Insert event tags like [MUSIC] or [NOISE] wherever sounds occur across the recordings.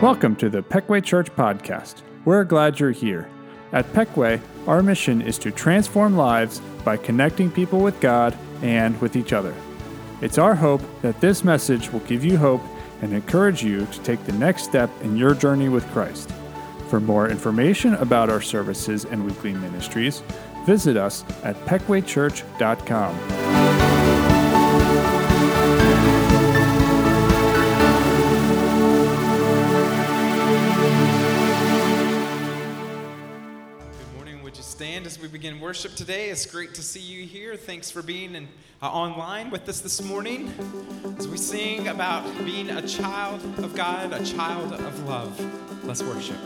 Welcome to the Peckway Church Podcast. We're glad you're here. At Peckway, our mission is to transform lives by connecting people with God and with each other. It's our hope that this message will give you hope and encourage you to take the next step in your journey with Christ. For more information about our services and weekly ministries, visit us at peckwaychurch.com. we begin worship today. It's great to see you here. Thanks for being in, uh, online with us this morning as we sing about being a child of God, a child of love. Let's worship.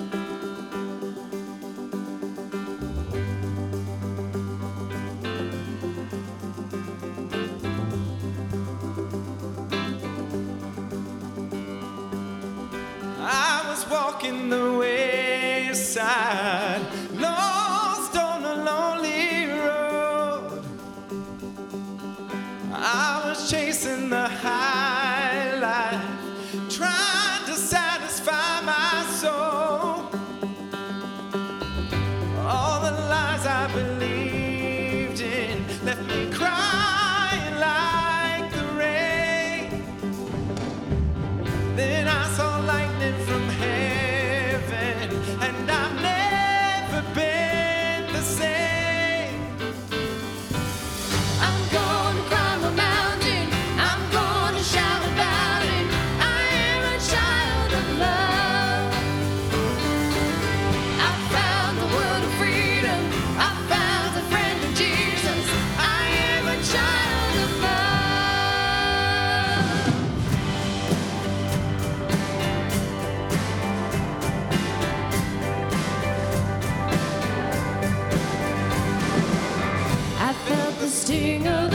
sting of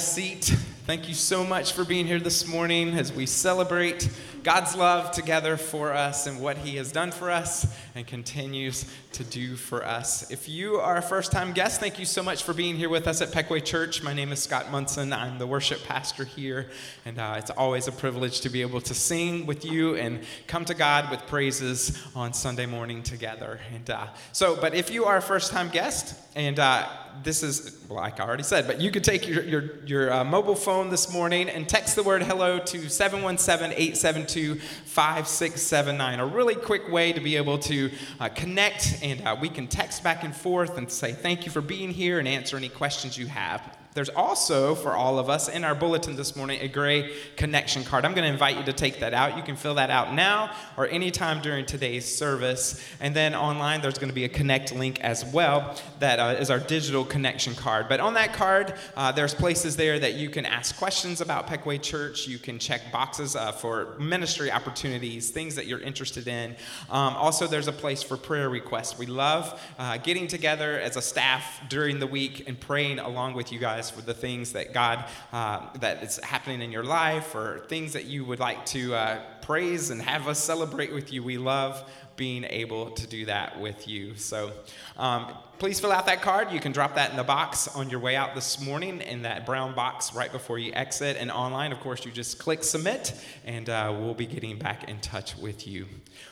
seat. Thank you so much for being here this morning as we celebrate God's love together for us and what He has done for us and continues to do for us. If you are a first time guest, thank you so much for being here with us at Peckway Church. My name is Scott Munson. I'm the worship pastor here, and uh, it's always a privilege to be able to sing with you and come to God with praises on Sunday morning together. And uh, so, but if you are a first time guest and uh, this is, like I already said, but you could take your, your, your uh, mobile phone this morning and text the word hello to 717 872 5679. A really quick way to be able to uh, connect, and uh, we can text back and forth and say thank you for being here and answer any questions you have. There's also, for all of us, in our bulletin this morning, a gray connection card. I'm going to invite you to take that out. You can fill that out now or anytime during today's service. And then online, there's going to be a connect link as well that uh, is our digital connection card. But on that card, uh, there's places there that you can ask questions about Peckway Church. You can check boxes uh, for ministry opportunities, things that you're interested in. Um, also, there's a place for prayer requests. We love uh, getting together as a staff during the week and praying along with you guys for the things that God uh, that is happening in your life or things that you would like to uh, praise and have us celebrate with you. We love being able to do that with you. So um, please fill out that card. You can drop that in the box on your way out this morning in that brown box right before you exit. And online, of course, you just click submit and uh, we'll be getting back in touch with you.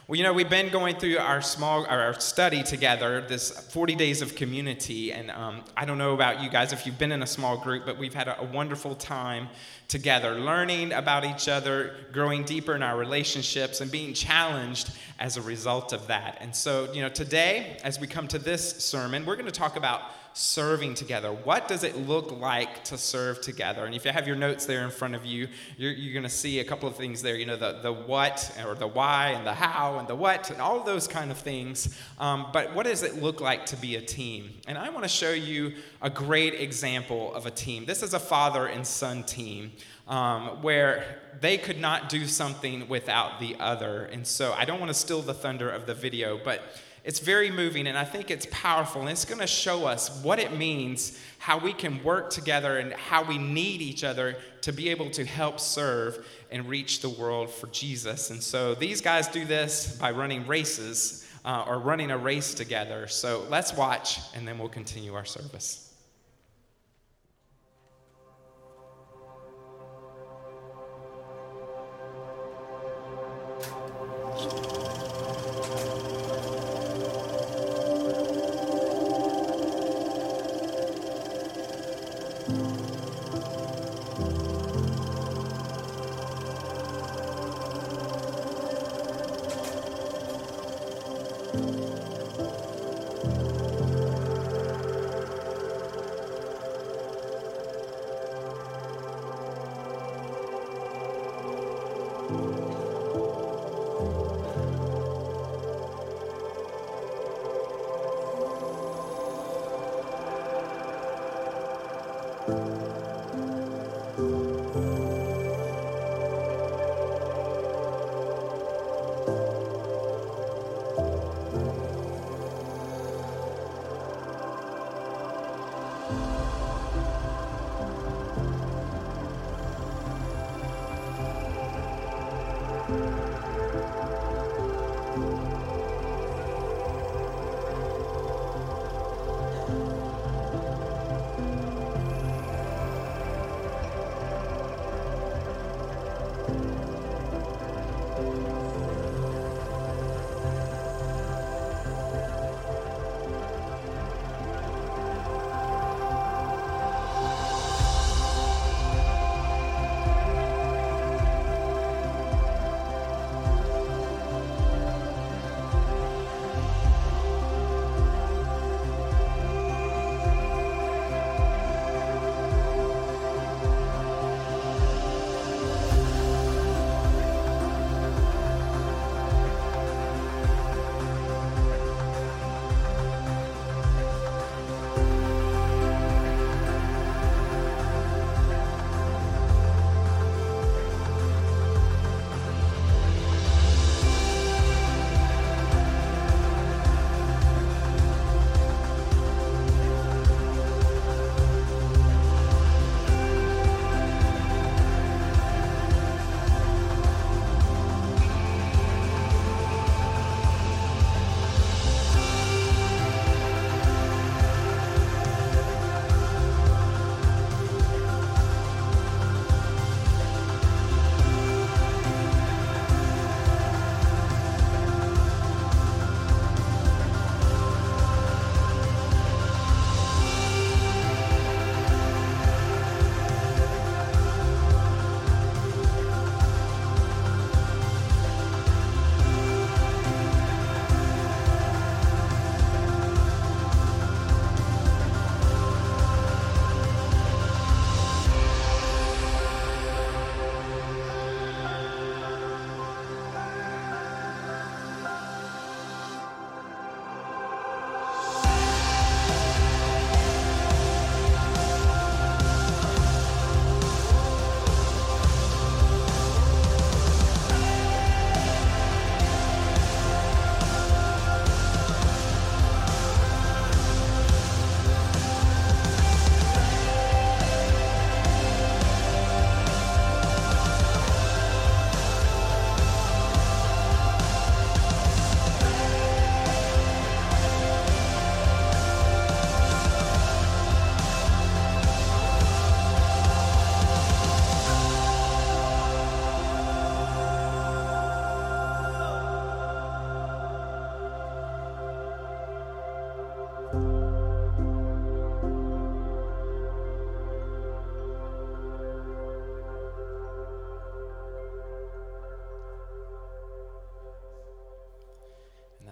Well, you know, we've been going through our small our study together, this 40 days of community, and um, I don't know about you guys if you've been in a small group, but we've had a, a wonderful time together, learning about each other, growing deeper in our relationships, and being challenged as a result of that. And so, you know, today, as we come to this sermon, we're going to talk about serving together. What does it look like to serve together? And if you have your notes there in front of you, you're, you're going to see a couple of things there. You know, the, the what or the why and the how and the what and all those kind of things. Um, but what does it look like to be a team? And I want to show you a great example of a team. This is a father and son team. Um, where they could not do something without the other. And so I don't want to steal the thunder of the video, but it's very moving, and I think it's powerful, and it's going to show us what it means, how we can work together, and how we need each other to be able to help serve and reach the world for Jesus. And so these guys do this by running races uh, or running a race together. So let's watch, and then we'll continue our service.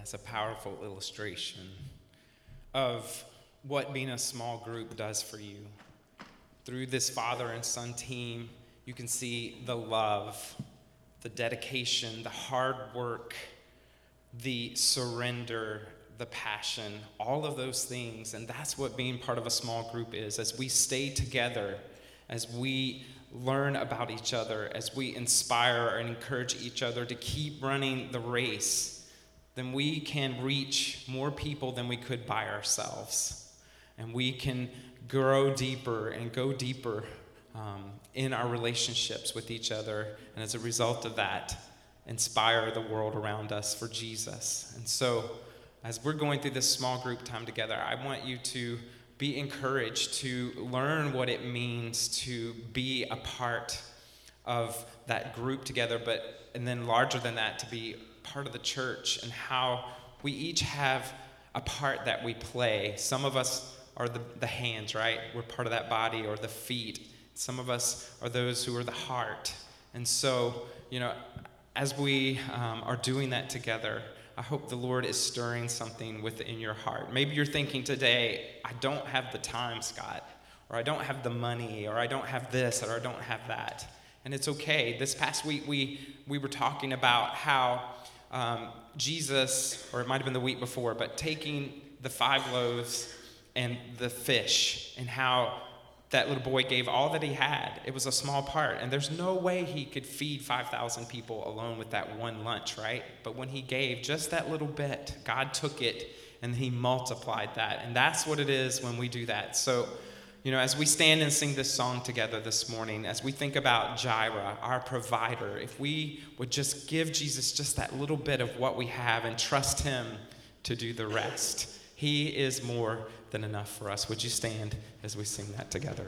As a powerful illustration of what being a small group does for you. Through this father and son team, you can see the love, the dedication, the hard work, the surrender, the passion, all of those things. And that's what being part of a small group is. As we stay together, as we learn about each other, as we inspire and encourage each other to keep running the race, then we can reach more people than we could by ourselves. And we can grow deeper and go deeper um, in our relationships with each other. And as a result of that, inspire the world around us for Jesus. And so, as we're going through this small group time together, I want you to be encouraged to learn what it means to be a part of that group together, but and then larger than that, to be part of the church and how we each have a part that we play. Some of us are the, the hands, right? We're part of that body, or the feet. Some of us are those who are the heart. And so, you know, as we um, are doing that together, I hope the Lord is stirring something within your heart. Maybe you're thinking today, I don't have the time, Scott, or I don't have the money, or I don't have this, or I don't have that. And it's okay. This past week, we, we were talking about how um, Jesus, or it might have been the week before, but taking the five loaves and the fish, and how that little boy gave all that he had. It was a small part, and there's no way he could feed 5,000 people alone with that one lunch, right? But when he gave just that little bit, God took it and he multiplied that. And that's what it is when we do that. So, you know, as we stand and sing this song together this morning, as we think about Jireh, our provider, if we would just give Jesus just that little bit of what we have and trust him to do the rest, he is more than enough for us. Would you stand as we sing that together?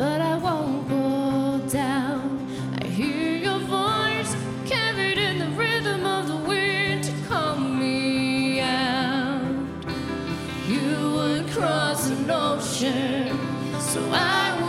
but I won't go down. I hear your voice carried in the rhythm of the wind to calm me out. You would cross an ocean so I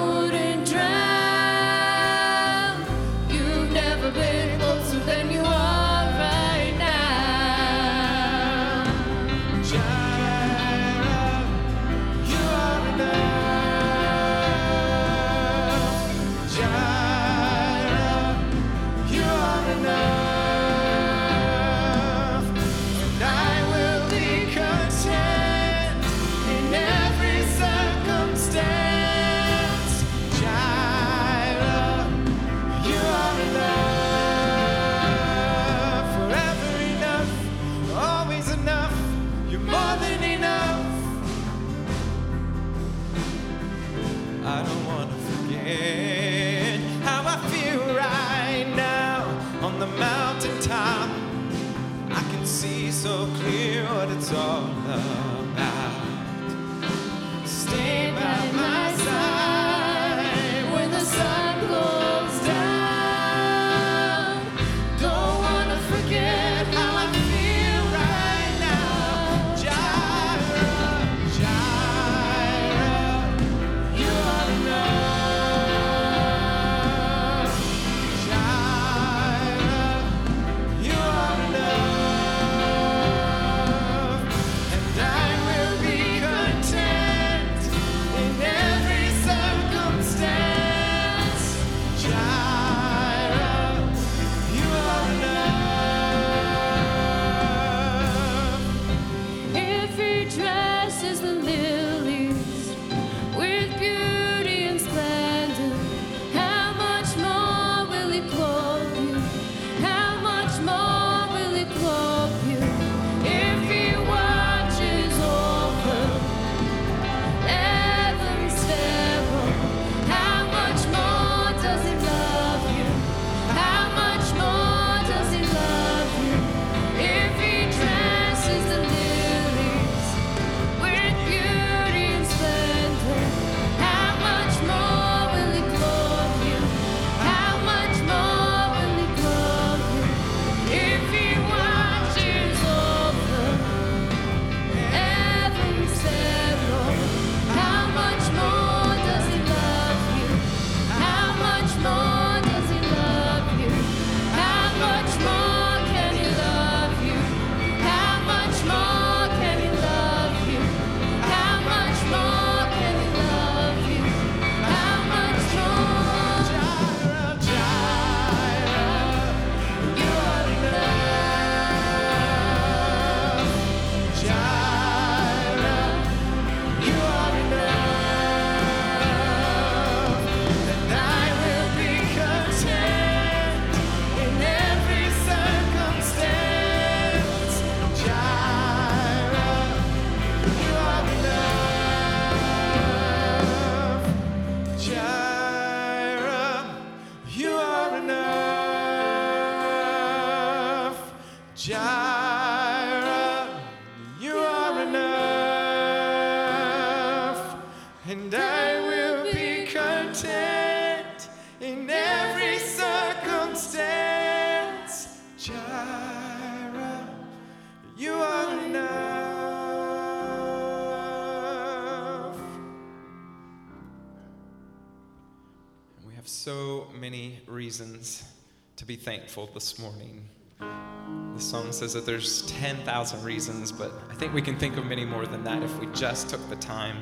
thankful this morning. The song says that there's 10,000 reasons, but I think we can think of many more than that if we just took the time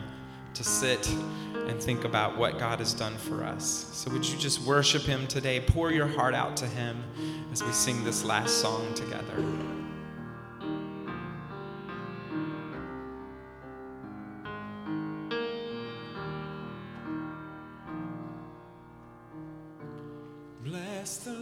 to sit and think about what God has done for us. So, would you just worship Him today? Pour your heart out to Him as we sing this last song together.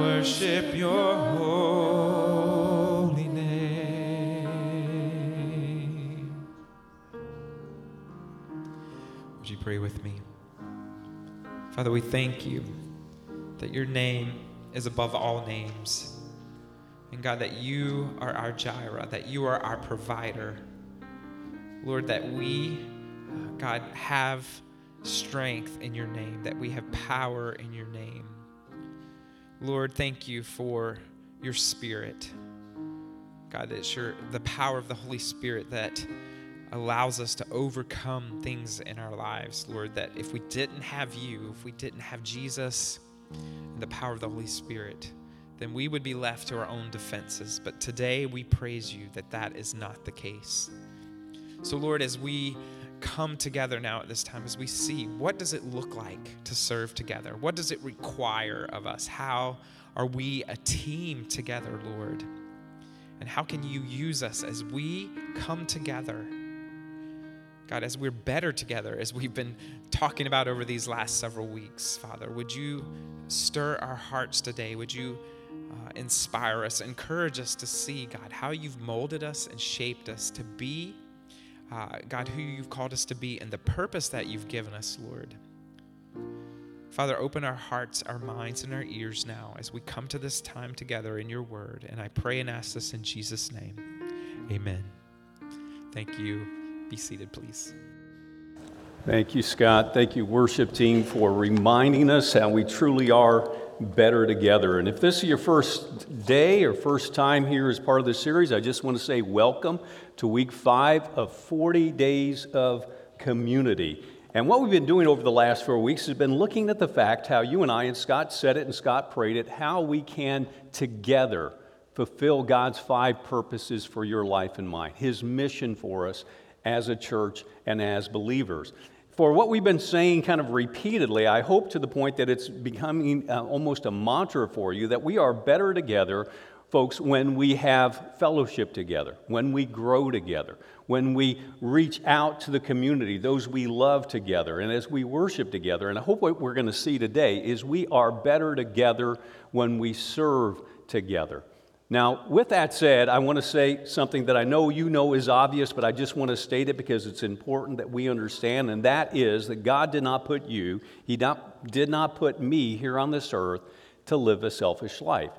worship your holy name. Would you pray with me? Father, we thank you that your name is above all names. And God, that you are our Jireh, that you are our provider. Lord, that we, God, have strength in your name, that we have power in your name. Lord, thank you for your spirit. God, it's your the power of the Holy Spirit that allows us to overcome things in our lives, Lord, that if we didn't have you, if we didn't have Jesus and the power of the Holy Spirit, then we would be left to our own defenses. But today we praise you that that is not the case. So, Lord, as we come together now at this time, as we see what does it look like to serve together? What does it require of us? How are we a team together, Lord? And how can you use us as we come together? God, as we're better together, as we've been talking about over these last several weeks, Father, would you stir our hearts today? Would you uh, inspire us, encourage us to see, God, how you've molded us and shaped us to be, uh, God, who you've called us to be, and the purpose that you've given us, Lord. Father, open our hearts, our minds, and our ears now as we come to this time together in your word. And I pray and ask this in Jesus' name. Amen. Thank you. Be seated, please. Thank you, Scott. Thank you, worship team, for reminding us how we truly are better together. And if this is your first day or first time here as part of this series, I just want to say welcome to week five of 40 days of community. And what we've been doing over the last four weeks has been looking at the fact how you and I, and Scott said it and Scott prayed it, how we can together fulfill God's five purposes for your life and mine, His mission for us as a church and as believers. For what we've been saying kind of repeatedly, I hope to the point that it's becoming uh, almost a mantra for you that we are better together folks, when we have fellowship together, when we grow together, when we reach out to the community, those we love together, and as we worship together. And I hope what we're going to see today is we are better together when we serve together. Now, with that said, I want to say something that I know you know is obvious, but I just want to state it because it's important that we understand, and that is that God did not put you, He not, did not put me here on this earth to live a selfish life.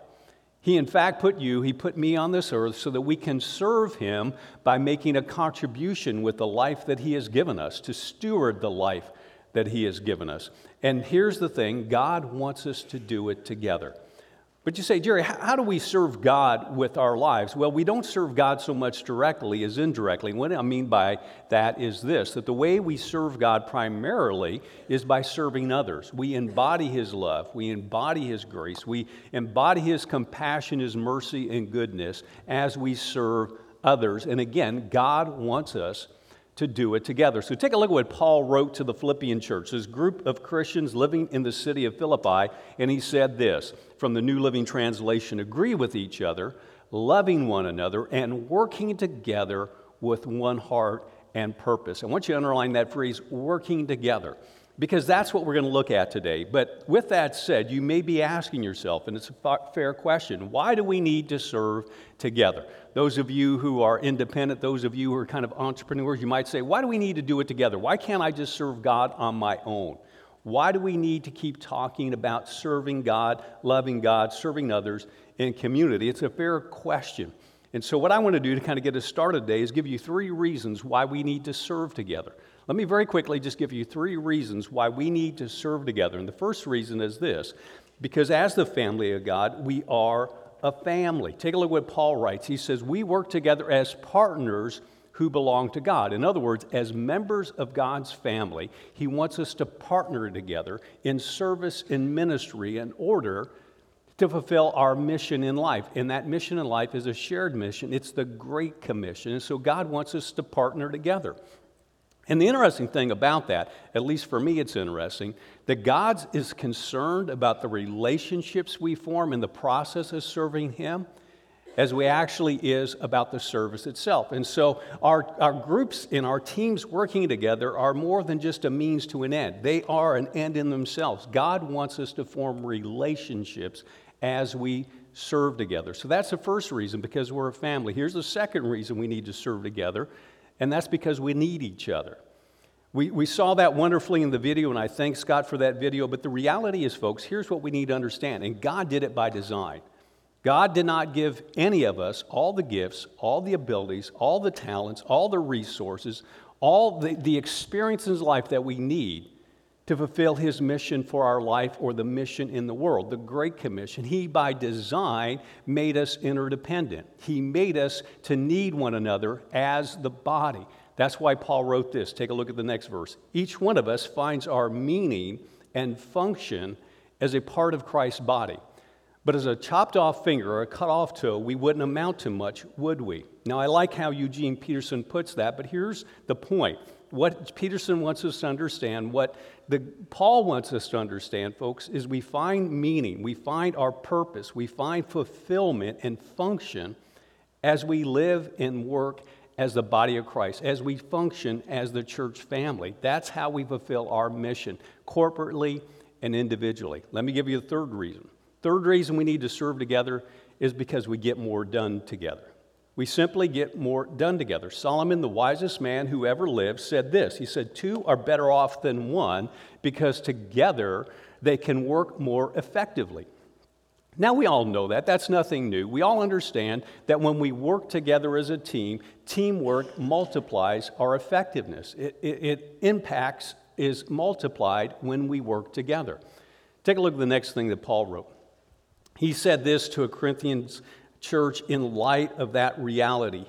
He, in fact, put you, He put me on this earth so that we can serve Him by making a contribution with the life that He has given us, to steward the life that He has given us. And here's the thing God wants us to do it together. But you say, Jerry, how do we serve God with our lives? Well, we don't serve God so much directly as indirectly. What I mean by that is this that the way we serve God primarily is by serving others. We embody His love, we embody His grace, we embody His compassion, His mercy, and goodness as we serve others. And again, God wants us to do it together. So take a look at what Paul wrote to the Philippian church, this group of Christians living in the city of Philippi, and he said this from the New Living Translation agree with each other, loving one another, and working together with one heart and purpose. I want you to underline that phrase, working together because that's what we're going to look at today. But with that said, you may be asking yourself, and it's a fair question, why do we need to serve together? Those of you who are independent, those of you who are kind of entrepreneurs, you might say, why do we need to do it together? Why can't I just serve God on my own? Why do we need to keep talking about serving God, loving God, serving others in community? It's a fair question. And so, what I want to do to kind of get us started today is give you three reasons why we need to serve together. Let me very quickly just give you three reasons why we need to serve together. And the first reason is this because as the family of God, we are a family. Take a look at what Paul writes. He says, We work together as partners who belong to God. In other words, as members of God's family, He wants us to partner together in service and ministry in order to fulfill our mission in life. And that mission in life is a shared mission, it's the Great Commission. And so God wants us to partner together. And the interesting thing about that, at least for me, it's interesting, that God is concerned about the relationships we form in the process of serving Him as we actually is about the service itself. And so our, our groups and our teams working together are more than just a means to an end. They are an end in themselves. God wants us to form relationships as we serve together. So that's the first reason, because we're a family. Here's the second reason we need to serve together and that's because we need each other. We, we saw that wonderfully in the video, and I thank Scott for that video. But the reality is, folks, here's what we need to understand. And God did it by design. God did not give any of us all the gifts, all the abilities, all the talents, all the resources, all the, the experiences in life that we need to fulfill His mission for our life or the mission in the world, the Great Commission. He, by design, made us interdependent. He made us to need one another as the body. That's why Paul wrote this. Take a look at the next verse. Each one of us finds our meaning and function as a part of Christ's body. But as a chopped off finger or a cut off toe, we wouldn't amount to much, would we? Now, I like how Eugene Peterson puts that, but here's the point. What Peterson wants us to understand, what the, Paul wants us to understand, folks, is we find meaning, we find our purpose, we find fulfillment and function as we live and work as the body of Christ, as we function as the church family. That's how we fulfill our mission, corporately and individually. Let me give you a third reason. Third reason we need to serve together is because we get more done together. We simply get more done together. Solomon, the wisest man who ever lived, said this He said, Two are better off than one because together they can work more effectively. Now, we all know that. That's nothing new. We all understand that when we work together as a team, teamwork multiplies our effectiveness. It, it, it impacts, is multiplied when we work together. Take a look at the next thing that Paul wrote. He said this to a Corinthians church in light of that reality,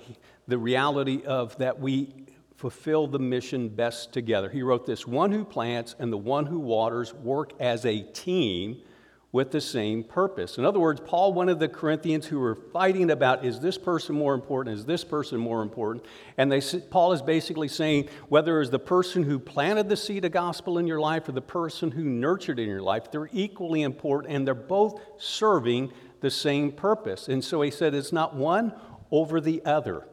the reality of that we fulfill the mission best together. He wrote this one who plants and the one who waters work as a team with the same purpose. In other words, Paul wanted the Corinthians who were fighting about is this person more important, is this person more important? And they, Paul is basically saying whether it's the person who planted the seed of gospel in your life or the person who nurtured it in your life, they're equally important and they're both serving the same purpose. And so he said it's not one over the other.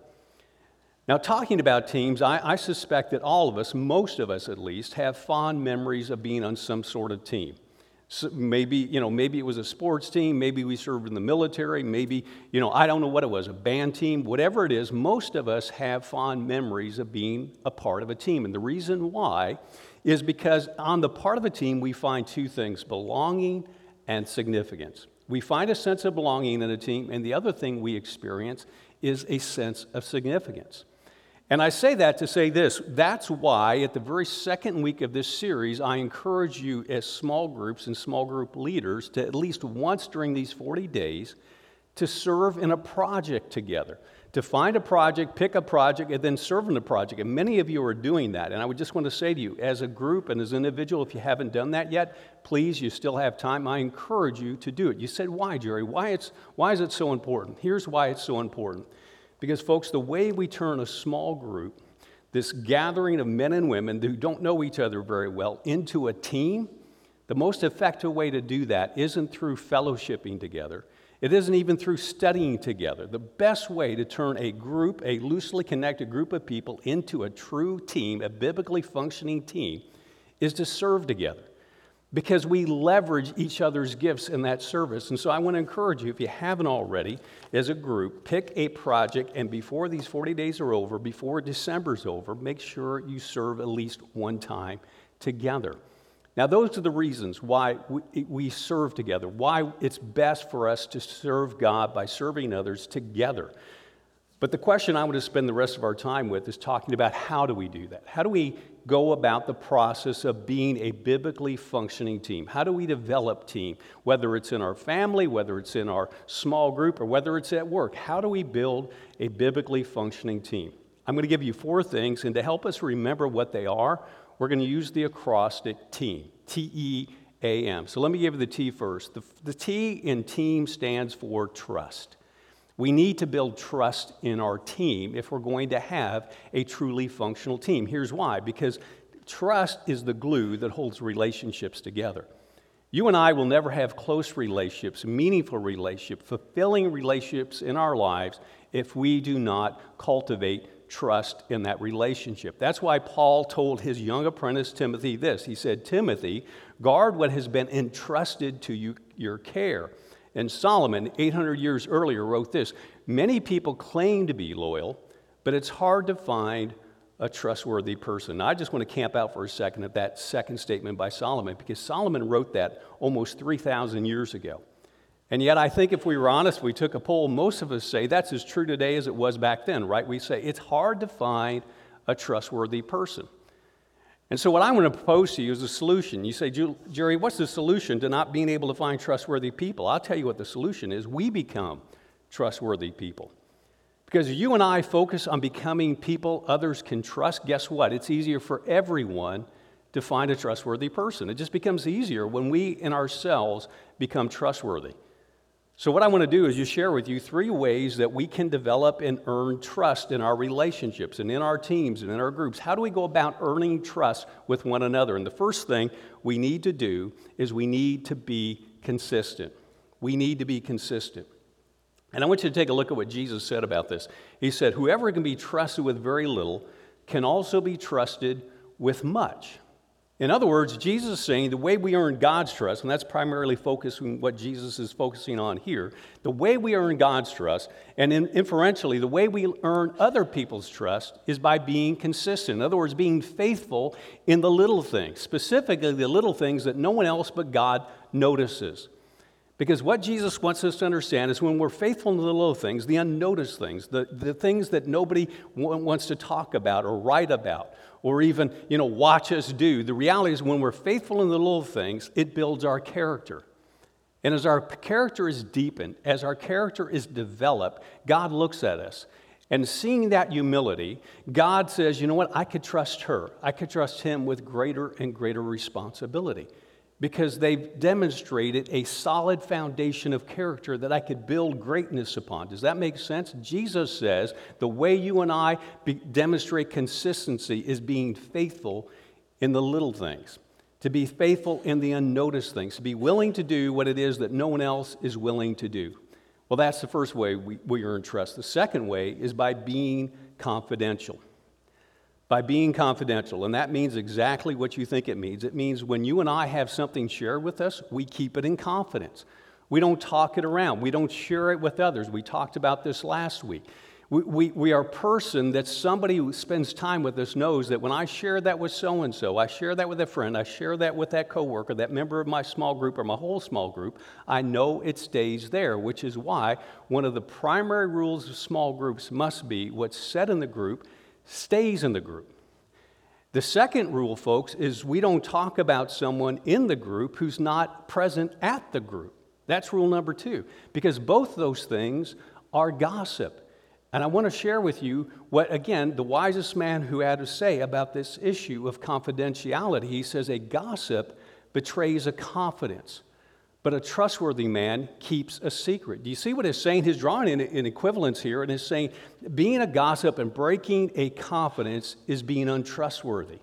Now, talking about teams, I, I, suspect that all of us, most of us at least, have fond memories of being on some sort of team. So maybe, you know, maybe it was a sports team, maybe we served in the military, maybe, you know, I don't know what it was, a band team, whatever it is, most of us have fond memories of being a part of a team. And the reason why is because on the part of a team, we find two things belonging and significance. We find a sense of belonging in a team, and the other thing we experience is a sense of significance. And I say that to say this that's why, at the very second week of this series, I encourage you as small groups and small group leaders to at least once during these 40 days to serve in a project together. To find a project, pick a project, and then serve in the project. And many of you are doing that. And I would just want to say to you, as a group and as an individual, if you haven't done that yet, please, you still have time. I encourage you to do it. You said, why, Jerry? Why, it's, why is it so important? Here's why it's so important. Because, folks, the way we turn a small group, this gathering of men and women who don't know each other very well, into a team, the most effective way to do that isn't through fellowshipping together. It isn't even through studying together. The best way to turn a group, a loosely connected group of people, into a true team, a biblically functioning team, is to serve together because we leverage each other's gifts in that service. And so I want to encourage you, if you haven't already, as a group, pick a project, and before these 40 days are over, before December's over, make sure you serve at least one time together. Now, those are the reasons why we, serve together, why it's best for us to serve God by serving others together. But the question I want to spend the rest of our time with is talking about how do we do that? How do we go about the process of being a biblically functioning team? How do we develop team? Whether it's in our family, whether it's in our small group, or whether it's at work, how do we build a biblically functioning team? I'm going to give you four things, and to help us remember what they are, we're going to use the acrostic TEAM, T E A M. So let me give you the T first. The, the T in team stands for trust. We need to build trust in our team if we're going to have a truly functional team. Here's why because trust is the glue that holds relationships together. You and I will never have close relationships, meaningful relationships, fulfilling relationships in our lives if we do not cultivate trust in that relationship. That's why Paul told his young apprentice Timothy this. He said, Timothy, guard what has been entrusted to you, your care. And Solomon, 800 years earlier, wrote this Many people claim to be loyal, but it's hard to find a trustworthy person. Now, I just want to camp out for a second at that second statement by Solomon because Solomon wrote that almost 3,000 years ago. And yet, I think if we were honest, we took a poll, most of us say that's as true today as it was back then, right? We say it's hard to find a trustworthy person. And so, what I want to propose to you is a solution. You say, Jerry, what's the solution to not being able to find trustworthy people? I'll tell you what the solution is. We become trustworthy people. Because you and I focus on becoming people others can trust, guess what? It's easier for everyone to find a trustworthy person. It just becomes easier when we in ourselves become trustworthy. So, what I want to do is just share with you three ways that we can develop and earn trust in our relationships and in our teams and in our groups. How do we go about earning trust with one another? And the first thing we need to do is we need to be consistent. We need to be consistent. And I want you to take a look at what Jesus said about this. He said, Whoever can be trusted with very little can also be trusted with much. In other words, Jesus is saying the way we earn God's trust, and that's primarily focusing what Jesus is focusing on here, the way we earn God's trust, and in, inferentially, the way we earn other people's trust is by being consistent. In other words, being faithful in the little things, specifically the little things that no one else but God notices. Because what Jesus wants us to understand is when we're faithful in the little things, the unnoticed things, the, the things that nobody w- wants to talk about or write about, or even, you know, watch us do. The reality is when we're faithful in the little things, it builds our character. And as our character is deepened, as our character is developed, God looks at us. And seeing that humility, God says, you know what? I could trust her. I could trust him with greater and greater responsibility because they've demonstrated a solid foundation of character that I could build greatness upon. Does that make sense? Jesus says the way you and I be, demonstrate consistency is being faithful in the little things. to be faithful in the unnoticed things, to be willing to do what it is that no one else is willing to do. Well, that's the first way we, we earn trust. The second way is by being confidential. By being confidential. And that means exactly what you think it means. It means when you and I have something shared with us, we keep it in confidence. We don't talk it around, we don't share it with others. We talked about this last week. We, we, we are a person that somebody who spends time with us knows that when I share that with so and so, I share that with a friend, I share that with that coworker, that member of my small group or my whole small group, I know it stays there, which is why one of the primary rules of small groups must be what's said in the group stays in the group. The second rule, folks, is we don't talk about someone in the group who's not present at the group. That's rule number two, because both those things are gossip. And I want to share with you what, again, the wisest man who had to say about this issue of confidentiality. He says, A gossip betrays a confidence, but a trustworthy man keeps a secret. Do you see what he's saying? He's drawing an, an equivalence here and is saying being a gossip and breaking a confidence is being untrustworthy.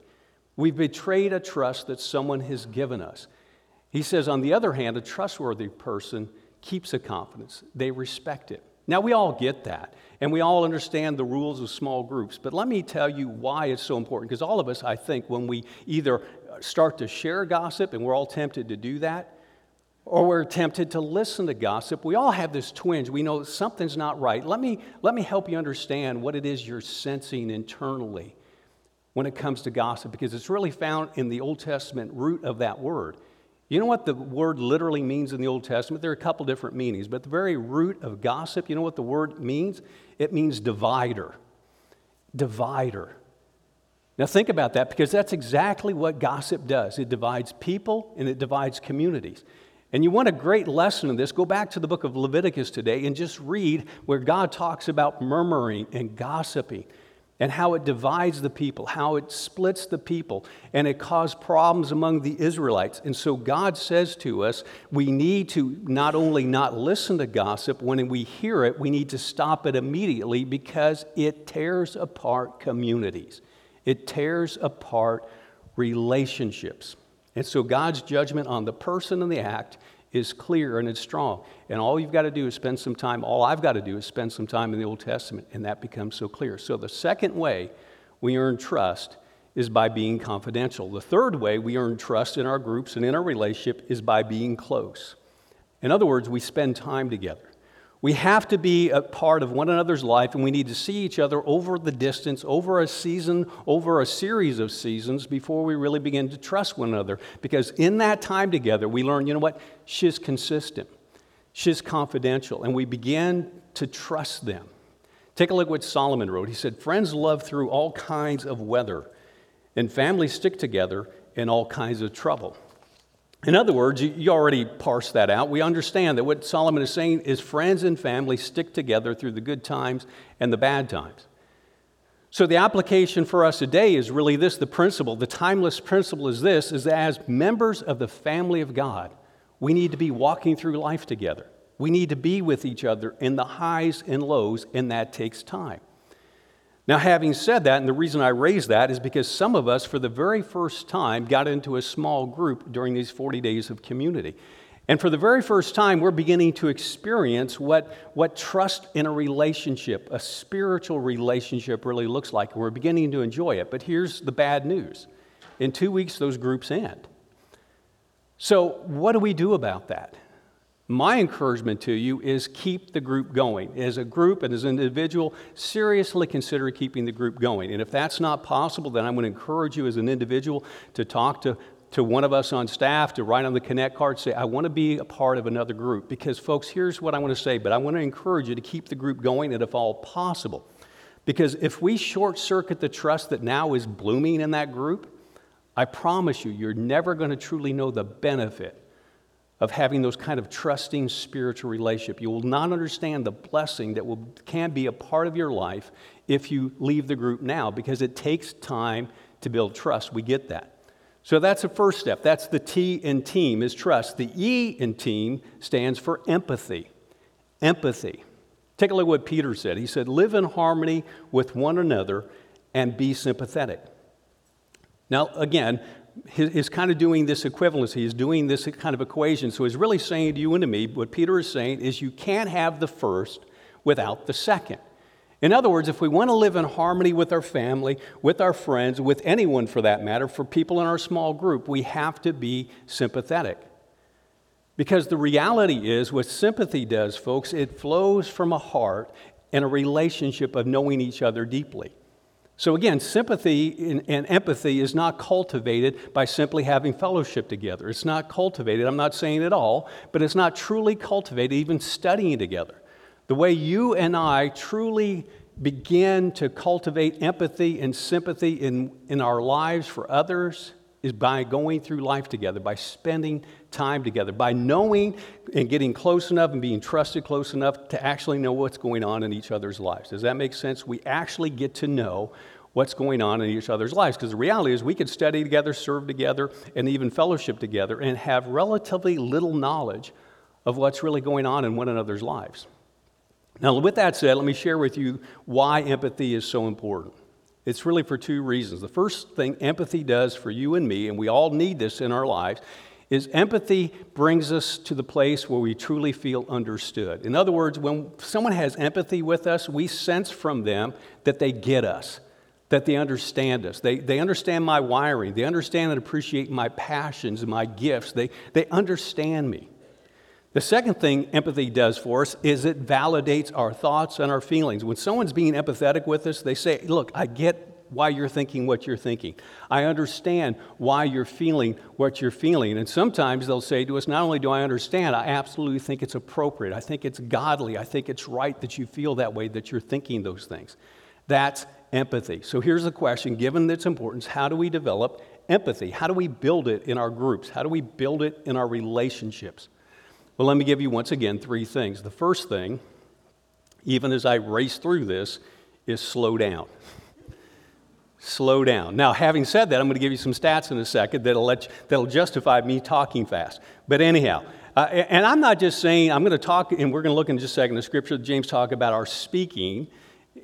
We've betrayed a trust that someone has given us. He says, on the other hand, a trustworthy person keeps a confidence, they respect it. Now, we all get that, and we all understand the rules of small groups, but let me tell you why it's so important. Because all of us, I think, when we either start to share gossip, and we're all tempted to do that, or we're tempted to listen to gossip, we all have this twinge. We know something's not right. Let me, let me help you understand what it is you're sensing internally when it comes to gossip, because it's really found in the Old Testament root of that word. You know what the word literally means in the Old Testament? There are a couple different meanings, but the very root of gossip, you know what the word means? It means divider. Divider. Now think about that because that's exactly what gossip does it divides people and it divides communities. And you want a great lesson in this, go back to the book of Leviticus today and just read where God talks about murmuring and gossiping and how it divides the people, how it splits the people, and it caused problems among the Israelites. And so God says to us, we need to not only not listen to gossip, when we hear it, we need to stop it immediately because it tears apart communities, it tears apart relationships. And so God's judgment on the person and the act is clear and it's strong. And all you've got to do is spend some time, all I've got to do is spend some time in the Old Testament, and that becomes so clear. So the second way we earn trust is by being confidential. The third way we earn trust in our groups and in our relationship is by being close. In other words, we spend time together. We have to be a part of one another's life, and we need to see each other over the distance, over a season, over a series of seasons before we really begin to trust one another. Because in that time together, we learn, you know what? She's consistent, she's confidential, and we begin to trust them. Take a look at what Solomon wrote. He said, Friends love through all kinds of weather, and families stick together in all kinds of trouble. In other words, you already parsed that out. We understand that what Solomon is saying is friends and family stick together through the good times and the bad times. So the application for us today is really this the principle, the timeless principle is this is that as members of the family of God, we need to be walking through life together. We need to be with each other in the highs and lows, and that takes time. Now, having said that, and the reason I raise that is because some of us, for the very first time, got into a small group during these 40 days of community. And for the very first time, we're beginning to experience what, what trust in a relationship, a spiritual relationship, really looks like. We're beginning to enjoy it. But here's the bad news in two weeks, those groups end. So, what do we do about that? My encouragement to you is keep the group going. As a group and as an individual, seriously consider keeping the group going. And if that's not possible, then I'm going to encourage you as an individual to talk to, to one of us on staff, to write on the Connect card, say, I want to be a part of another group. Because, folks, here's what I want to say, but I want to encourage you to keep the group going and if all possible. Because if we short circuit the trust that now is blooming in that group, I promise you, you're never going to truly know the benefit of having those kind of trusting spiritual relationship. You will not understand the blessing that will, can be a part of your life if you leave the group now because it takes time to build trust. We get that. So that's the first step. That's the T in team is trust. The E in team stands for empathy. Empathy. Take a look at what Peter said. He said, Live in harmony with one another and be sympathetic. Now, again, is kind of doing this equivalency, he's doing this kind of equation. So he's really saying to you and to me, what Peter is saying is you can't have the first without the second. In other words, if we want to live in harmony with our family, with our friends, with anyone for that matter, for people in our small group, we have to be sympathetic. Because the reality is, what sympathy does, folks, it flows from a heart and a relationship of knowing each other deeply. So, again, sympathy and empathy is not cultivated by simply having fellowship together. It's not cultivated, I'm not saying at all, but it's not truly cultivated even studying together. The way you and I truly begin to cultivate empathy and sympathy in, in our lives for others is by going through life together, by spending time together, by knowing and getting close enough and being trusted close enough to actually know what's going on in each other's lives. Does that make sense? We actually get to know what's going on in each other's lives because the reality is we could study together, serve together, and even fellowship together and have relatively little knowledge of what's really going on in one another's lives. Now, with that said, let me share with you why empathy is so important. It's really for two reasons. The first thing empathy does for you and me, and we all need this in our lives, is empathy brings us to the place where we truly feel understood. In other words, when someone has empathy with us, we sense from them that they get us, that they understand us. They, they understand my wiring, they understand and appreciate my passions and my gifts. They, they understand me. The second thing empathy does for us is it validates our thoughts and our feelings. When someone's being empathetic with us, they say, Look, I get why you're thinking what you're thinking. I understand why you're feeling what you're feeling. And sometimes they'll say to us, Not only do I understand, I absolutely think it's appropriate. I think it's godly. I think it's right that you feel that way, that you're thinking those things. That's empathy. So here's the question given its importance, how do we develop empathy? How do we build it in our groups? How do we build it in our relationships? Well, let me give you once again three things. The first thing, even as I race through this, is slow down. slow down. Now, having said that, I'm going to give you some stats in a second that'll, let you, that'll justify me talking fast. But anyhow, uh, and I'm not just saying, I'm going to talk, and we're going to look in just a second, the scripture James talk about our speaking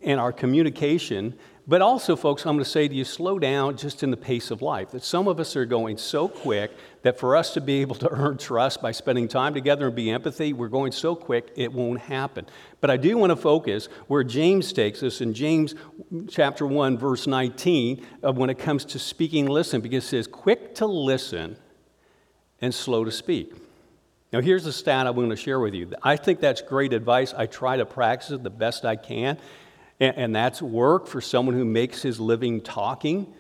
and our communication but also, folks, I'm going to say to you, slow down just in the pace of life. That some of us are going so quick that for us to be able to earn trust by spending time together and be empathy, we're going so quick it won't happen. But I do want to focus where James takes us in James chapter 1, verse 19, uh, when it comes to speaking, listen, because it says, quick to listen and slow to speak. Now, here's the stat I'm going to share with you. I think that's great advice. I try to practice it the best I can. And, and that's work for someone who makes his living talking.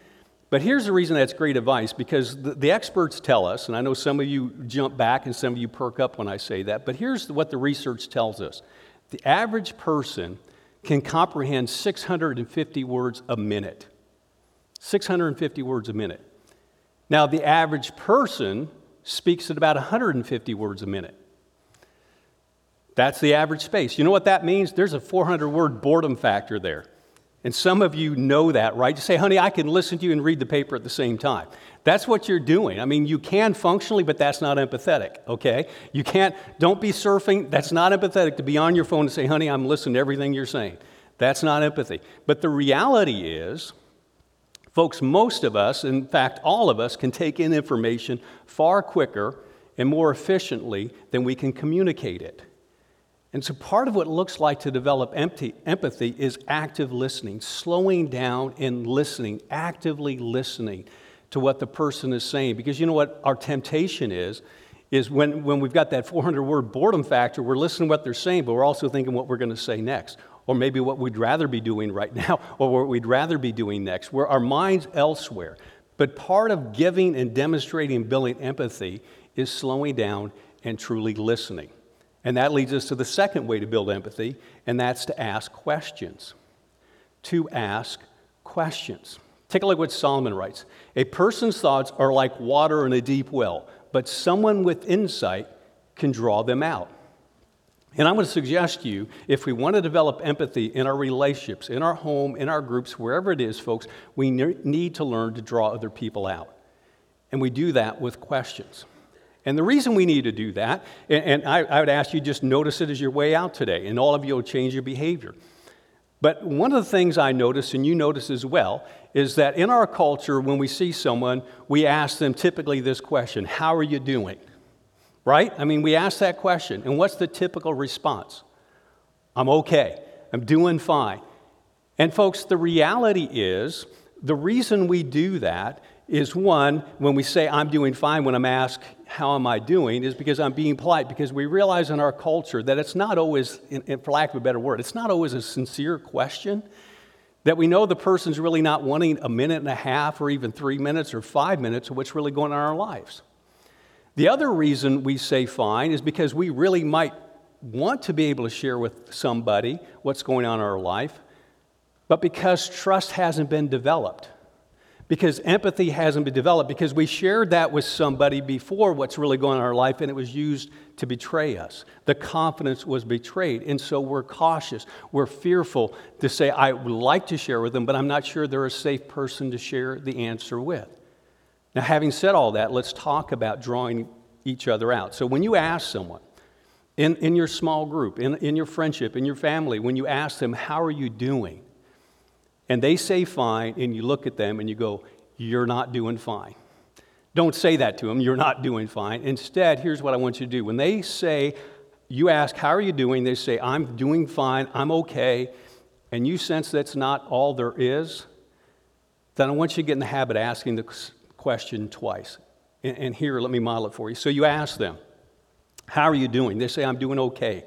But here's the reason that's great advice because the, the, experts tell us, and I know some of you jump back and some of you perk up when I say that, but here's what the research tells us the average person can comprehend 650 words a minute. 650 words a minute. Now, the average person speaks at about 150 words a minute. That's the average space. You know what that means? There's a 400 word boredom factor there. And some of you know that, right? You say, honey, I can listen to you and read the paper at the same time. That's what you're doing. I mean, you can functionally, but that's not empathetic, okay? You can't, don't be surfing. That's not empathetic to be on your phone and say, honey, I'm listening to everything you're saying. That's not empathy. But the reality is, folks, most of us, in fact, all of us, can take in information far quicker and more efficiently than we can communicate it. And so, part of what it looks like to develop empty, empathy is active listening, slowing down and listening, actively listening to what the person is saying. Because you know what our temptation is? Is when, when we've got that 400 word boredom factor, we're listening to what they're saying, but we're also thinking what we're going to say next, or maybe what we'd rather be doing right [LAUGHS] now, or what we'd rather be doing next, where our mind's elsewhere. But part of giving and demonstrating and building empathy is slowing down and truly listening. And that leads us to the second way to build empathy, and that's to ask questions. To ask questions. Take a look at what Solomon writes. A person's thoughts are like water in a deep well, but someone with insight can draw them out. And I'm going to suggest to you if we want to develop empathy in our relationships, in our home, in our groups, wherever it is, folks, we need to learn to draw other people out. And we do that with questions. And the reason we need to do that, and, I, I would ask you just notice it as your way out today, and all of you will change your behavior. But one of the things I notice, and you notice as well, is that in our culture, when we see someone, we ask them typically this question How are you doing? Right? I mean, we ask that question, and what's the typical response? I'm okay. I'm doing fine. And folks, the reality is the reason we do that is one, when we say I'm doing fine, when I'm asked, How am I doing? is because I'm being polite, because we realize in our culture that it's not always, for lack of a better word, it's not always a sincere question. That we know the person's really not wanting a minute and a half or even three minutes or five minutes of what's really going on in our lives. The other reason we say fine is because we really might want to be able to share with somebody what's going on in our life, but because trust hasn't been developed, because empathy hasn't been developed, because we shared that with somebody before what's really going on in our life and it was used to betray us. The confidence was betrayed. And so we're cautious. We're fearful to say, I would like to share with them, but I'm not sure they're a safe person to share the answer with. Now, having said all that, let's talk about drawing each other out. So when you ask someone, in, in your small group, in, in your friendship, in your family, when you ask them, How are you doing? And they say fine, and you look at them and you go, You're not doing fine. Don't say that to them, you're not doing fine. Instead, here's what I want you to do. When they say, you ask, How are you doing? They say, I'm doing fine, I'm okay, and you sense that's not all there is, then I want you to get in the habit of asking the question twice. And, and here, let me model it for you. So you ask them, How are you doing? They say, I'm doing okay.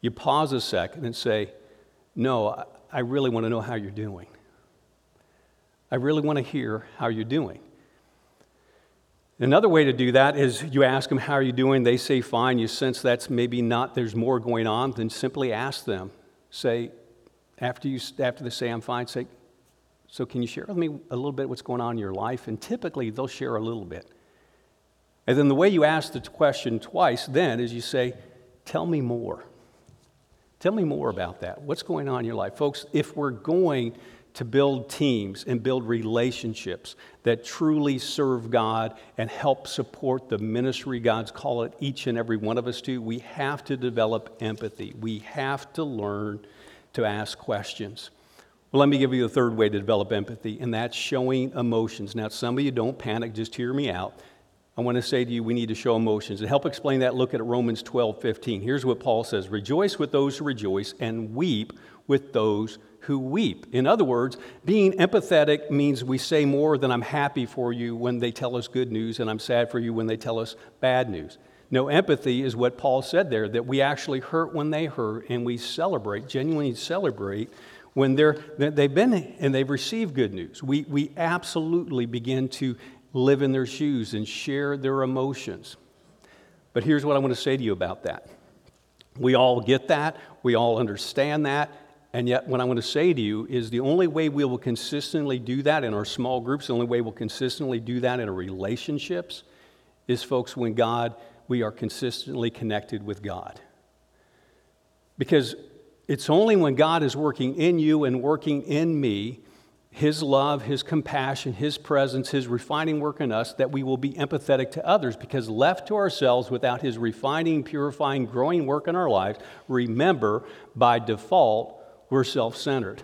You pause a second and say, No, I really want to know how you're doing. I really want to hear how you're doing. Another way to do that is you ask them, How are you doing? They say, Fine. You sense that's maybe not, there's more going on, then simply ask them. Say, after, you, after they say, I'm fine, say, So can you share with me a little bit what's going on in your life? And typically they'll share a little bit. And then the way you ask the question twice then is you say, Tell me more. Tell me more about that. What's going on in your life? Folks, if we're going to build teams and build relationships that truly serve God and help support the ministry God's called each and every one of us to, we have to develop empathy. We have to learn to ask questions. Well, let me give you the third way to develop empathy, and that's showing emotions. Now, some of you don't panic, just hear me out. I want to say to you, we need to show emotions. To help explain that, look at Romans 12 15. Here's what Paul says Rejoice with those who rejoice, and weep with those who weep. In other words, being empathetic means we say more than I'm happy for you when they tell us good news and I'm sad for you when they tell us bad news. No, empathy is what Paul said there, that we actually hurt when they hurt and we celebrate, genuinely celebrate when they're, they've been and they've received good news. We, we absolutely begin to live in their shoes and share their emotions. But here's what I want to say to you about that. We all get that, we all understand that, and yet, what I want to say to you is the only way we will consistently do that in our small groups, the only way we'll consistently do that in our relationships is, folks, when God, we are consistently connected with God. Because it's only when God is working in you and working in me, His love, His compassion, His presence, His refining work in us, that we will be empathetic to others. Because left to ourselves without His refining, purifying, growing work in our lives, remember, by default, we're self centered.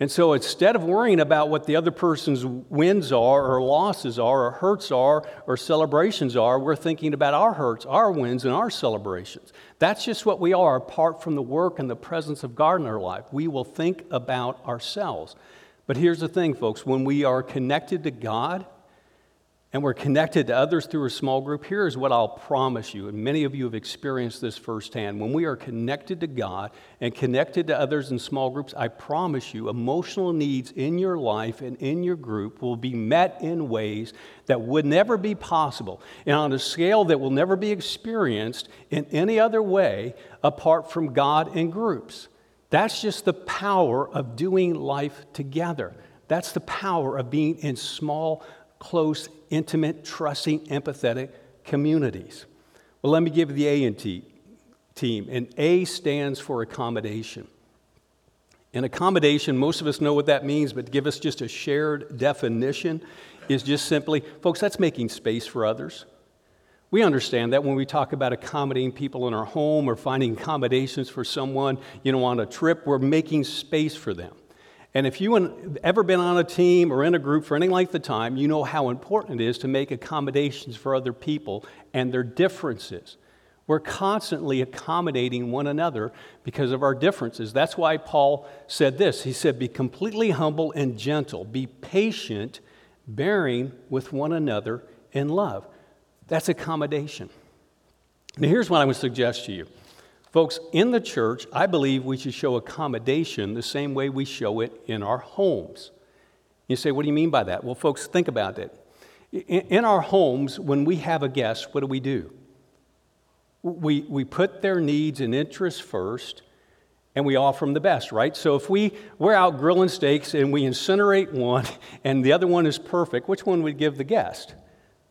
And so instead of worrying about what the other person's wins are, or losses are, or hurts are, or celebrations are, we're thinking about our hurts, our wins, and our celebrations. That's just what we are apart from the work and the presence of God in our life. We will think about ourselves. But here's the thing, folks when we are connected to God, and we're connected to others through a small group, here is what I'll promise you, and many of you have experienced this firsthand. When we are connected to God and connected to others in small groups, I promise you, emotional needs in your life and in your group will be met in ways that would never be possible and on a scale that will never be experienced in any other way apart from God and groups. That's just the power of doing life together. That's the power of being in small close, intimate, trusting, empathetic communities. Well, let me give you the A and T team. And A stands for accommodation. And accommodation, most of us know what that means, but give us just a shared definition is just simply, folks, that's making space for others. We understand that when we talk about accommodating people in our home or finding accommodations for someone, you know, on a trip, we're making space for them. And if you have ever been on a team or in a group for any length of time, you know how important it is to make accommodations for other people and their differences. We're constantly accommodating one another because of our differences. That's why Paul said this. He said, Be completely humble and gentle, be patient, bearing with one another in love. That's accommodation. Now, here's what I would suggest to you. Folks, in the church, I believe we should show accommodation the same way we show it in our homes. You say, what do you mean by that? Well, folks, think about it. In our homes, when we have a guest, what do we do? We, we put their needs and interests first, and we offer them the best, right? So if we, we're out grilling steaks and we incinerate one and the other one is perfect, which one would give the guest?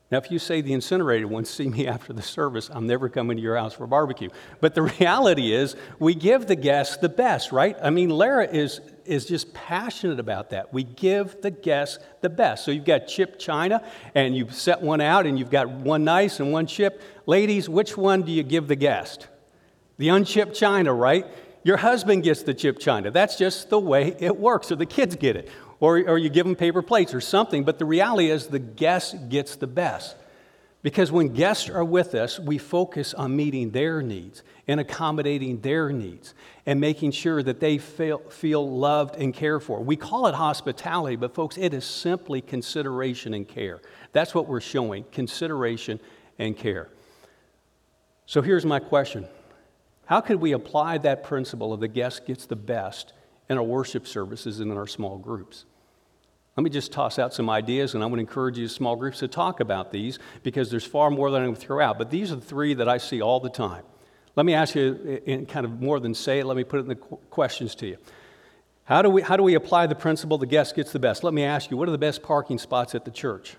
Now, if you say the incinerated ones, see me [LAUGHS] after the service, I'm never coming to your house for barbecue. But the [LAUGHS] reality is, we give the guests the best, right? I mean, Lara is, is just passionate about that. We give the guests the best. So you've got chip china, and you've set one out, and you've got one nice and one chip. Ladies, which one do you give the guest? The unchipped china, right? Your husband gets the chip china. That's just the way it works, or the kids get it or, or you give them paper plates or something. But the reality is, the guest gets the best. Because when guests are with us, we focus on meeting their needs and accommodating their needs and making sure that they feel, feel loved and cared for. We call it hospitality, but folks, it is simply consideration and care. That's what we're showing consideration and care. So here's my question How could we apply that principle of the guest gets the best in our worship services and in our small groups. Let me just toss out some ideas, and going to encourage you, small groups, to talk about these because there's far more than I'm going to throw out. But these are the three that I see all the time. Let me ask you, in kind of more than say it, let me put it in the questions to you. How do, we, how do we apply the principle the guest gets the best? Let me ask you, what are the best parking spots at the church?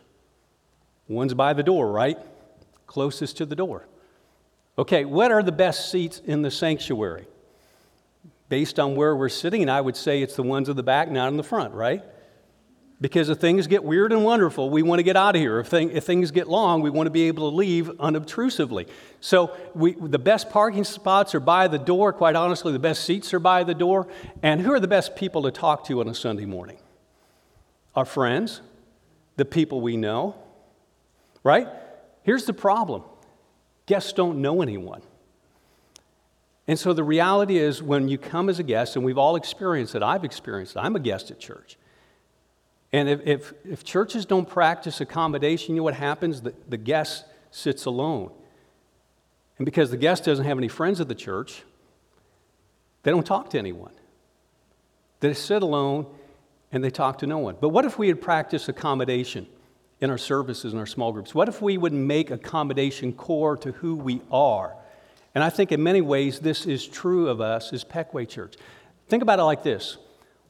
One's by the door, right? Closest to the door. Okay, what are the best seats in the sanctuary? Based on where we're sitting, and I would say it's the ones in the back, not in the front, right? Because if things get weird and wonderful, we want to get out of here. If, thing, if things get long, we want to be able to leave unobtrusively. So we, the best parking spots are by the door. Quite honestly, the best seats are by the door. And who are the best people to talk to on a Sunday morning? Our friends, the people we know, right? Here's the problem guests don't know anyone. And so the reality is, when you come as a guest, and we've all experienced it, I've experienced it, I'm a guest at church. And if, if, if churches don't practice accommodation, you know what happens? The, the guest sits alone. And because the guest doesn't have any friends at the church, they don't talk to anyone. They sit alone and they talk to no one. But what if we had practiced accommodation in our services and our small groups? What if we would make accommodation core to who we are? And I think in many ways this is true of us as Peckway Church. Think about it like this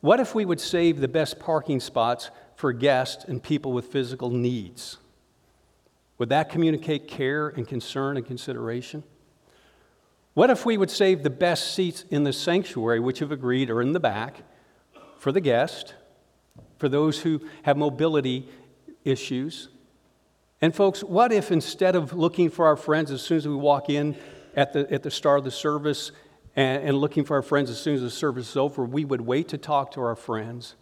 What if we would save the best parking spots for guests and people with physical needs? Would that communicate care and concern and consideration? What if we would save the best seats in the sanctuary, which have agreed are in the back, for the guest, for those who have mobility issues? And, folks, what if instead of looking for our friends as soon as we walk in at the, at the start of the service and, and looking for our friends as soon as the service is over, we would wait to talk to our friends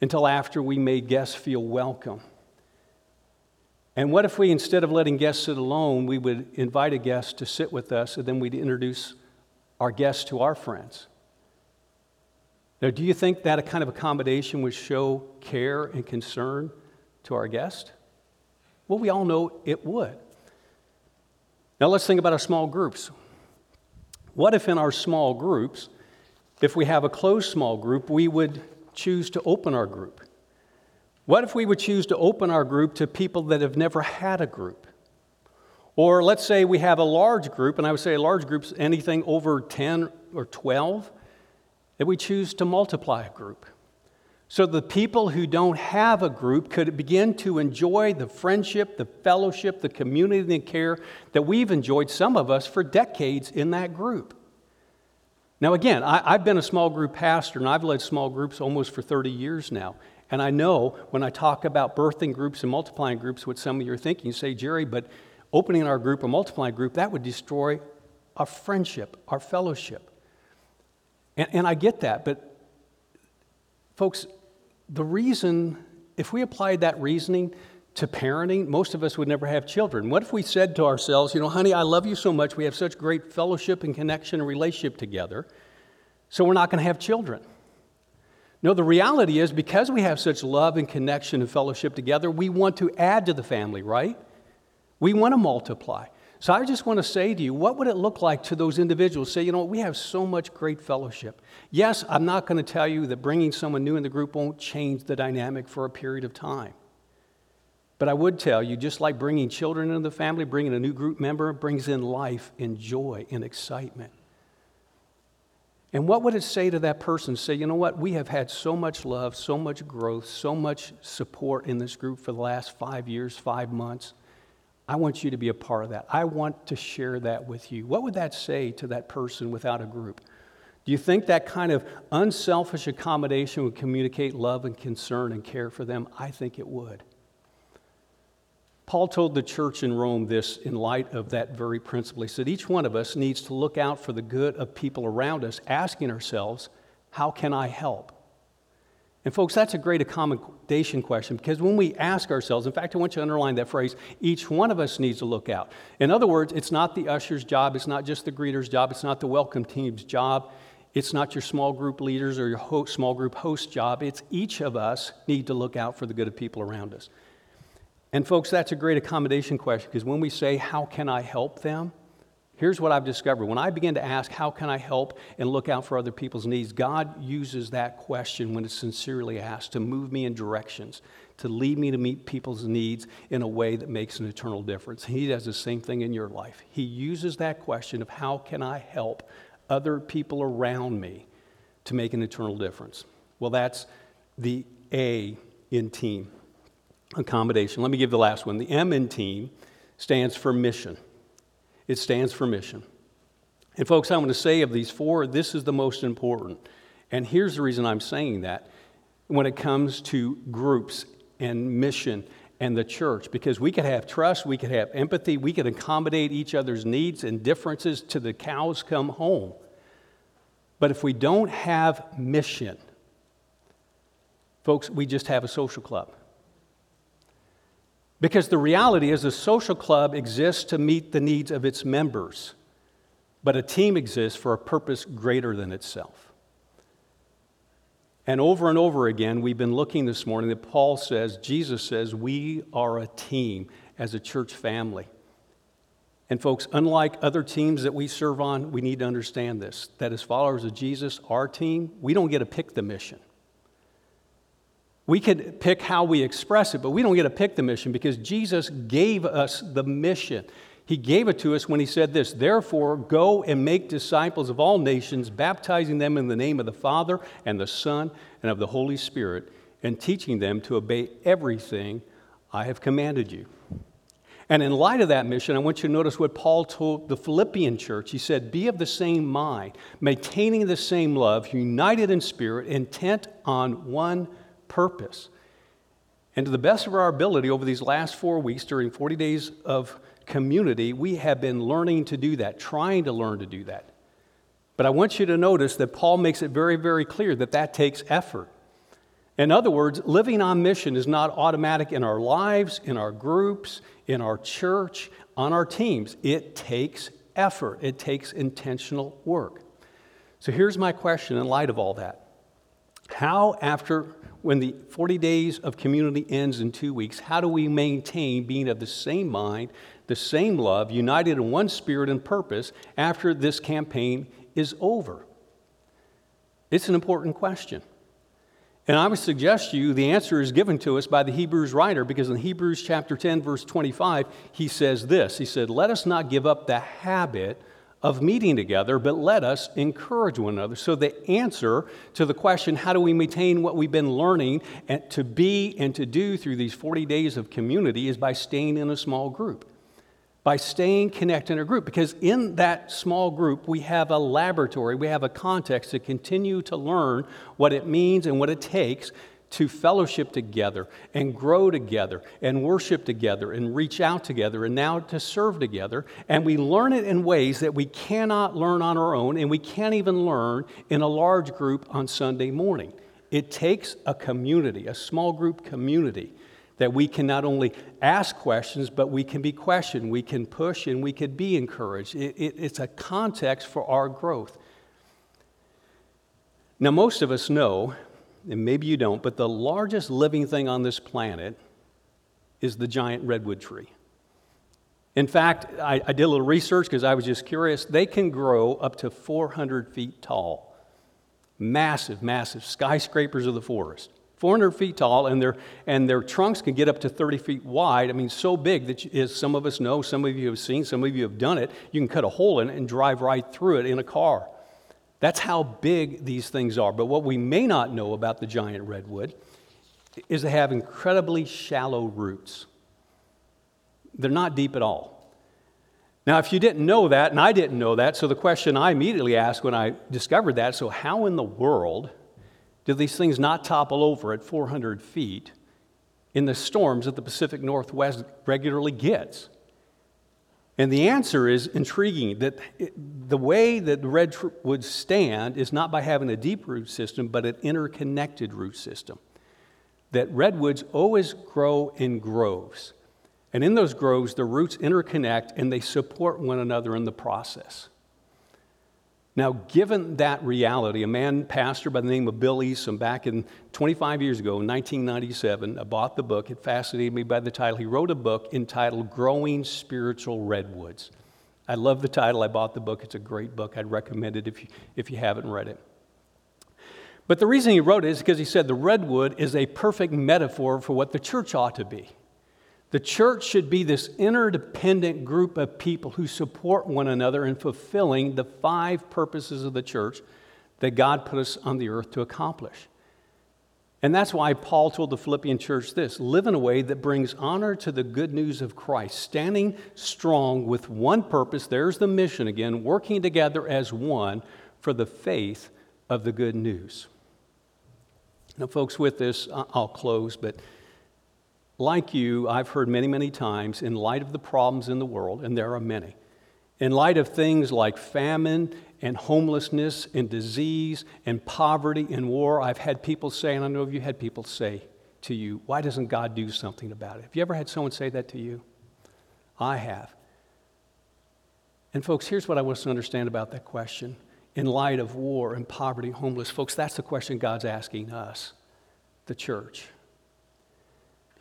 until after we made guests feel welcome. And what if we, instead of letting guests sit alone, we would invite a guest to sit with us and then we'd introduce our guests to our friends? Now, do you think that a kind of accommodation would show care and concern to our guest? Well, we all know it would. Now let's think about our small groups. What if in our small groups, if we have a closed small group, we would choose to open our group? What if we would choose to open our group to people that have never had a group? Or let's say we have a large group, and I would say a large group's anything over 10 or 12, that we choose to multiply a group. So the people who don't have a group could begin to enjoy the friendship, the fellowship, the community and care that we've enjoyed, some of us, for decades in that group. Now, again, I, have been a small group pastor and I've led small groups almost for 30 years now. And I know when I talk about birthing groups and multiplying groups, what some of you are thinking, you say, Jerry, but opening our group, a multiplying group, that would destroy our friendship, our fellowship. And, and I get that, but folks, the reason, if we applied that reasoning to parenting, most of us would never have children. What if we said to ourselves, you know, honey, I love you so much, we have such great fellowship and connection and relationship together, so we're not going to have children? No, the reality is because we have such love and connection and fellowship together, we want to add to the family, right? We want to multiply. So I just want to say to you, what would it look like to those individuals? Say, you know, we have so much great fellowship. Yes, I'm not going to tell you that bringing someone new in the group won't change the dynamic for a period of time. But I would tell you, just like bringing children into the family, bringing a new group member brings in life and joy and excitement. And what would it say to that person? Say, you know what? We have had so much love, so much growth, so much support in this group for the last five years, five months. I want you to be a part of that. I want to share that with you. What would that say to that person without a group? Do you think that kind of unselfish accommodation would communicate love and concern and care for them? I think it would. Paul told the church in Rome this in light of that very principle. He said, Each one of us needs to look out for the good of people around us, asking ourselves, How can I help? And, folks, that's a great accommodation question because when we ask ourselves, in fact, I want you to underline that phrase, each one of us needs to look out. In other words, it's not the usher's job, it's not just the greeter's job, it's not the welcome team's job, it's not your small group leaders or your host, small group host job. It's each of us need to look out for the good of people around us. And, folks, that's a great accommodation question because when we say, How can I help them? Here's what I've discovered. When I begin to ask, How can I help and look out for other people's needs? God uses that question when it's sincerely asked to move me in directions, to lead me to meet people's needs in a way that makes an eternal difference. He does the same thing in your life. He uses that question of, How can I help other people around me to make an eternal difference? Well, that's the A in team accommodation. Let me give the last one. The M in team stands for mission. It stands for mission. And, folks, I'm going to say of these four, this is the most important. And here's the reason I'm saying that when it comes to groups and mission and the church, because we could have trust, we could have empathy, we could accommodate each other's needs and differences to the cows come home. But if we don't have mission, folks, we just have a social club. Because the reality is, a social club exists to meet the needs of its members, but a team exists for a purpose greater than itself. And over and over again, we've been looking this morning that Paul says, Jesus says, we are a team as a church family. And, folks, unlike other teams that we serve on, we need to understand this that as followers of Jesus, our team, we don't get to pick the mission. We could pick how we express it, but we don't get to pick the mission because Jesus gave us the mission. He gave it to us when he said this Therefore, go and make disciples of all nations, baptizing them in the name of the Father and the Son and of the Holy Spirit, and teaching them to obey everything I have commanded you. And in light of that mission, I want you to notice what Paul told the Philippian church. He said, Be of the same mind, maintaining the same love, united in spirit, intent on one purpose. And to the best of our ability, over these last four weeks, during 40 days of community, we have been learning to do that, trying to learn to do that. But I want you to notice that Paul makes it very, very clear that that takes effort. In other words, living on mission is not automatic in our lives, in our groups, in our church, on our teams. It takes effort, it takes intentional work. So here's my question in light of all that How, after when the 40 days of community ends in two weeks, how do we maintain being of the same mind, the same love, united in one spirit and purpose after this campaign is over? It's an important question. And I would suggest to you the answer is given to us by the Hebrews writer because in Hebrews chapter 10, verse 25, he says this He said, Let us not give up the habit of meeting together, but let us encourage one another. So, the answer to the question, how do we maintain what we've been learning and to be and to do through these 40 days of community, is by staying in a small group, by staying connected in a group. Because in that small group, we have a laboratory, we have a context to continue to learn what it means and what it takes to fellowship together and grow together and worship together and reach out together and now to serve together. And we learn it in ways that we cannot learn on our own and we can't even learn in a large group on Sunday morning. It takes a community, a small group community, that we can not only ask questions, but we can be questioned, we can push, and we can be encouraged. It, it, it's a context for our growth. Now, most of us know, and maybe you don't, but the largest living thing on this planet is the giant redwood tree. In fact, I, I did a little research because I was just curious. They can grow up to 400 feet tall. Massive, massive skyscrapers of the forest. 400 feet tall, and their, and their trunks can get up to 30 feet wide. I mean, so big that, you, as some of us know, some of you have seen, some of you have done it, you can cut a hole in it and drive right through it in a car. That's how big these things are. But what we may not know about the giant redwood is they have incredibly shallow roots. They're not deep at all. Now, if you didn't know that, and I didn't know that, so the question I immediately asked when I discovered that so, how in the world do these things not topple over at 400 feet in the storms that the Pacific Northwest regularly gets? And the answer is intriguing that the way that the redwood stand is not by having a deep root system, but an interconnected root system. That redwoods always grow in groves. And in those groves, the roots interconnect and they support one another in the process. Now, given that reality, a man pastor by the name of Bill Easum back in 25 years ago, in 1997, I bought the book. It fascinated me by the title. He wrote a book entitled Growing Spiritual Redwoods. I love the title. I bought the book. It's a great book. I'd recommend it if you, if you haven't read it. But the reason he wrote it is because he said the redwood is a perfect metaphor for what the church ought to be. The church should be this interdependent group of people who support one another in fulfilling the five purposes of the church that God put us on the earth to accomplish. And that's why Paul told the Philippian church this live in a way that brings honor to the good news of Christ, standing strong with one purpose. There's the mission again, working together as one for the faith of the good news. Now, folks, with this, I'll close, but like you, I've heard many, many times, in light of the problems in the world, and there are many, in light of things like famine and homelessness and disease and poverty and war, I've had people say, and I know you had people say to you, why doesn't God do something about it? Have you ever had someone say that to you? I have. And, folks, here's what I want us to understand about that question. In light of war and poverty, homeless, folks, that's the question God's asking us, the church.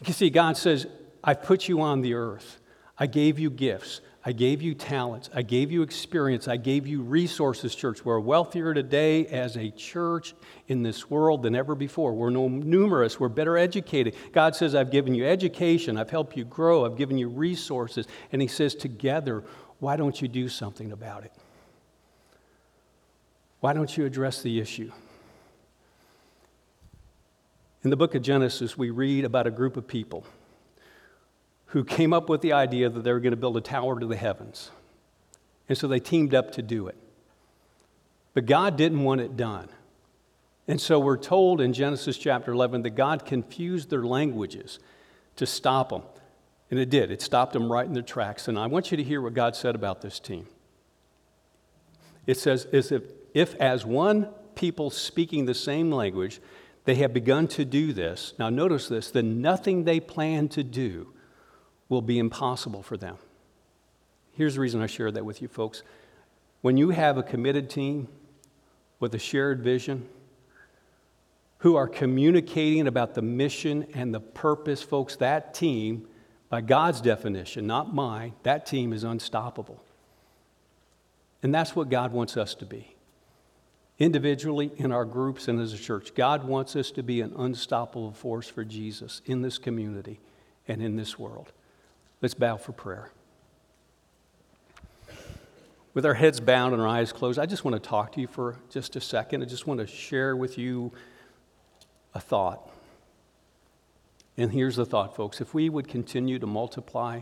You see, God says, I put you on the earth. I gave you gifts. I gave you talents. I gave you experience. I gave you resources, church. We're wealthier today as a church in this world than ever before. We're no numerous. We're better educated. God says, I've given you education. I've helped you grow. I've given you resources. And He says, together, why don't you do something about it? Why don't you address the issue? In the book of Genesis, we read about a group of people who came up with the idea that they were going to build a tower to the heavens. And so they teamed up to do it. But God didn't want it done. And so we're told in Genesis chapter 11 that God confused their languages to stop them. And it did. It stopped them right in their tracks. And I want you to hear what God said about this team. It says, as if, if as one people speaking the same language, they have begun to do this. Now, notice this then nothing they plan to do will be impossible for them. Here's the reason I share that with you, folks. When you have a committed team with a shared vision, who are communicating about the mission and the purpose, folks, that team, by God's definition, not mine, that team is unstoppable. And that's what God wants us to be individually, in our groups, and as a church. God wants us to be an unstoppable force for Jesus in this community and in this world. Let's bow for prayer. With our heads bowed and our eyes closed, I just want to talk to you for just a second. I just want to share with you a thought. And here's the thought, folks. If we would continue to multiply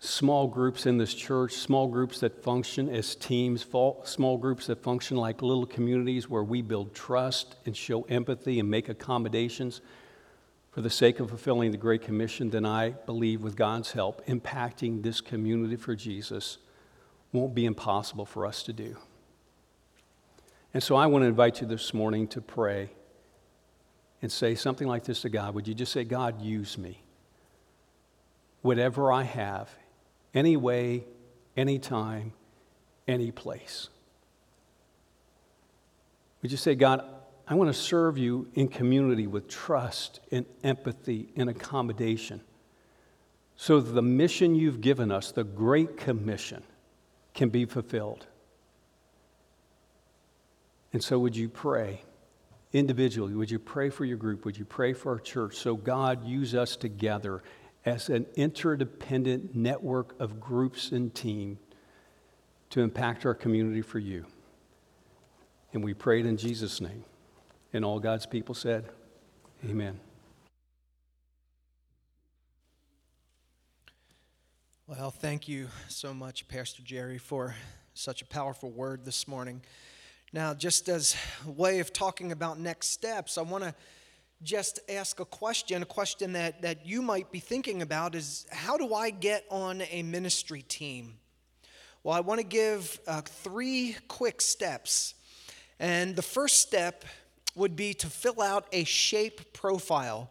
small groups in this church, small groups that function as teams, small groups that function like little communities where we build trust and show empathy and make accommodations for the sake of fulfilling the Great Commission, then I believe with God's help, impacting this community for Jesus won't be impossible for us to do. And so I want to invite you this morning to pray and say something like this to God. Would you just say, God, use me? Whatever I have, any way, any time, any place. Would you say, God, I want to serve you in community with trust and empathy and accommodation so that the mission you've given us, the Great Commission, can be fulfilled. And so, would you pray individually? Would you pray for your group? Would you pray for our church so God use us together as an interdependent network of groups and team to impact our community for you. And we prayed in Jesus' name. And all God's people said, Amen. Well, thank you so much, Pastor Jerry, for such a powerful word this morning. Now, just as a way of talking about next steps, I want to just ask a question, a question that, that you might be thinking about is how do I get on a ministry team? Well, I want to give uh, three quick steps. And the first step would be to fill out a shape profile.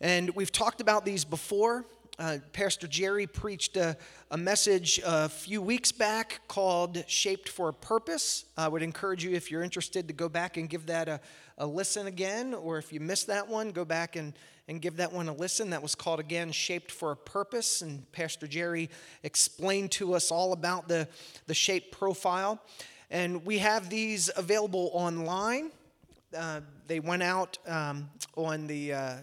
And we've talked about these before. Uh, Pastor Jerry preached a, a, message a few weeks back called Shaped for a Purpose. I would encourage you, if you're interested, to go back and give that a, a listen again, or if you missed that one, go back and, and give that one a listen. That was called again Shaped for a Purpose. And Pastor Jerry explained to us all about the, the shape profile. And we have these available online. Uh, they went out um, on the uh,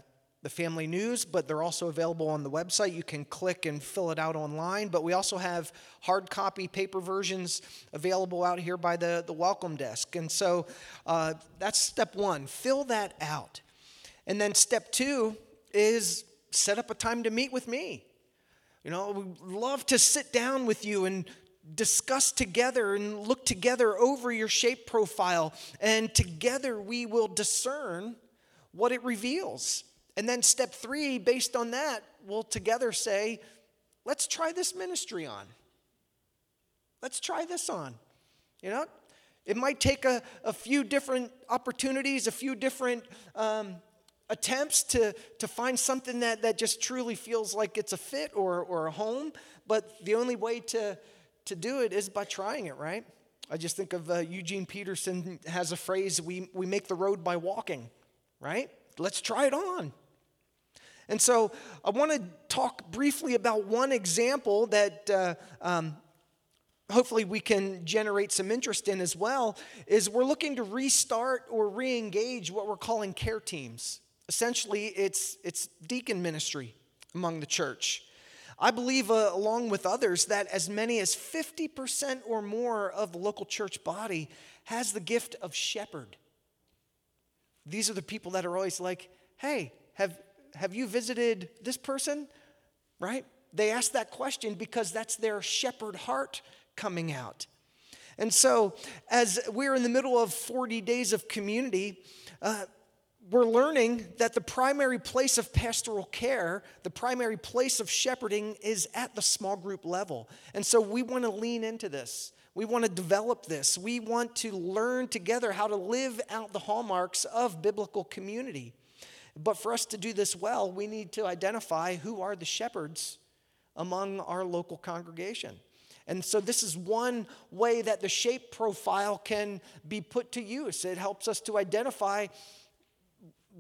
the family news, but they're also available on the website. You can click and fill it out online. But we also have hard copy paper versions available out here by the, the welcome desk. And so uh, that's step one fill that out. And then step two is set up a time to meet with me. You know, we love to sit down with you and discuss together and look together over your shape profile, and together we will discern what it reveals. And then step three, based on that, we'll together say, let's try this ministry on. Let's try this on. You know, it might take a, a few different opportunities, a few different um, attempts to, to find something that, that just truly feels like it's a fit or, or a home, but the only way to, to do it is by trying it, right? I just think of uh, Eugene Peterson has a phrase we, we make the road by walking, right? Let's try it on. And so I want to talk briefly about one example that uh, um, hopefully we can generate some interest in as well is we're looking to restart or re-engage what we're calling care teams. Essentially it's it's deacon ministry among the church. I believe uh, along with others that as many as 50% or more of the local church body has the gift of shepherd. These are the people that are always like hey have have you visited this person? Right? They ask that question because that's their shepherd heart coming out. And so, as we're in the middle of 40 days of community, uh, we're learning that the primary place of pastoral care, the primary place of shepherding, is at the small group level. And so, we want to lean into this. We want to develop this. We want to learn together how to live out the hallmarks of biblical community. But for us to do this well, we need to identify who are the shepherds among our local congregation. And so, this is one way that the shape profile can be put to use. It helps us to identify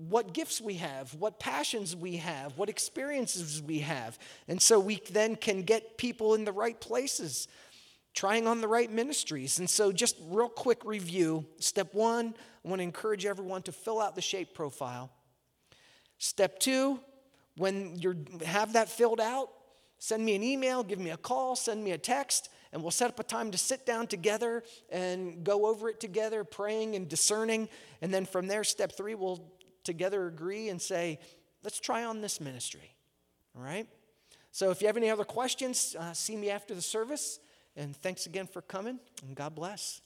what gifts we have, what passions we have, what experiences we have. And so, we then can get people in the right places, trying on the right ministries. And so, just real quick review step one, I want to encourage everyone to fill out the shape profile. Step two, when you have that filled out, send me an email, give me a call, send me a text, and we'll set up a time to sit down together and go over it together, praying and discerning. And then from there, step three, we'll together agree and say, let's try on this ministry. All right? So if you have any other questions, uh, see me after the service. And thanks again for coming, and God bless.